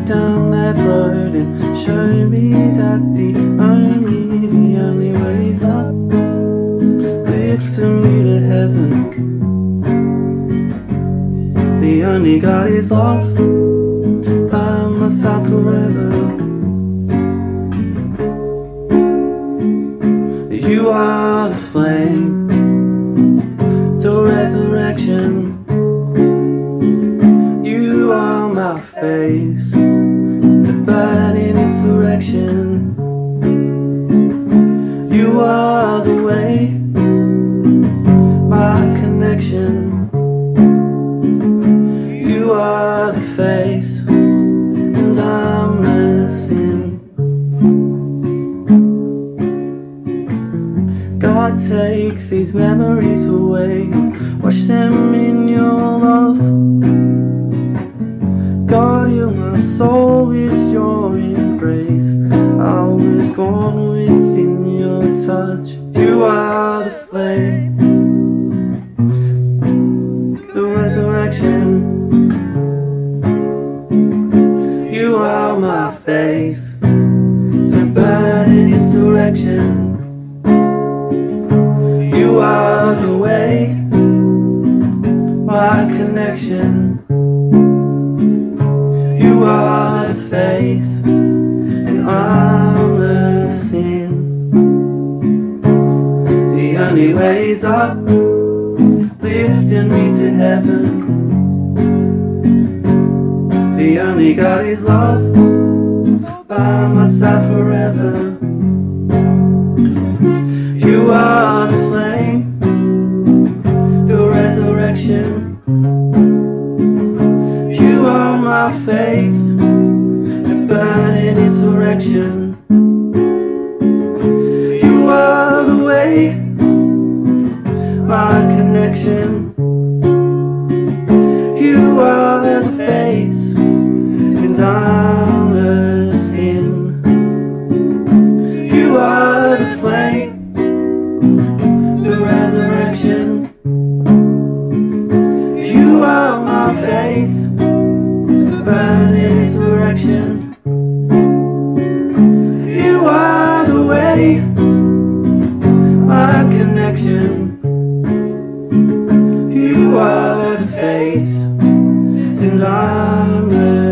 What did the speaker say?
down that road and show me that the only, the only way's up, lifting me to heaven. The only God is love, by my side forever. You are the flame, the resurrection. Insurrection. You are the way, my connection. You are the faith, and I'm missing. God, take these memories away, wash them in your love. God, heal my soul with your born within your touch. You are the flame, the resurrection. You are my faith, the burning insurrection. You are the way, my connection. Only way's up, lifting me to heaven. The only God is love, by my side forever. You are the flame, the resurrection. You are my faith, the burning insurrection. My connection. You are the faith, and I'm the sin. You are the flame, the resurrection. You are my faith, burning insurrection. You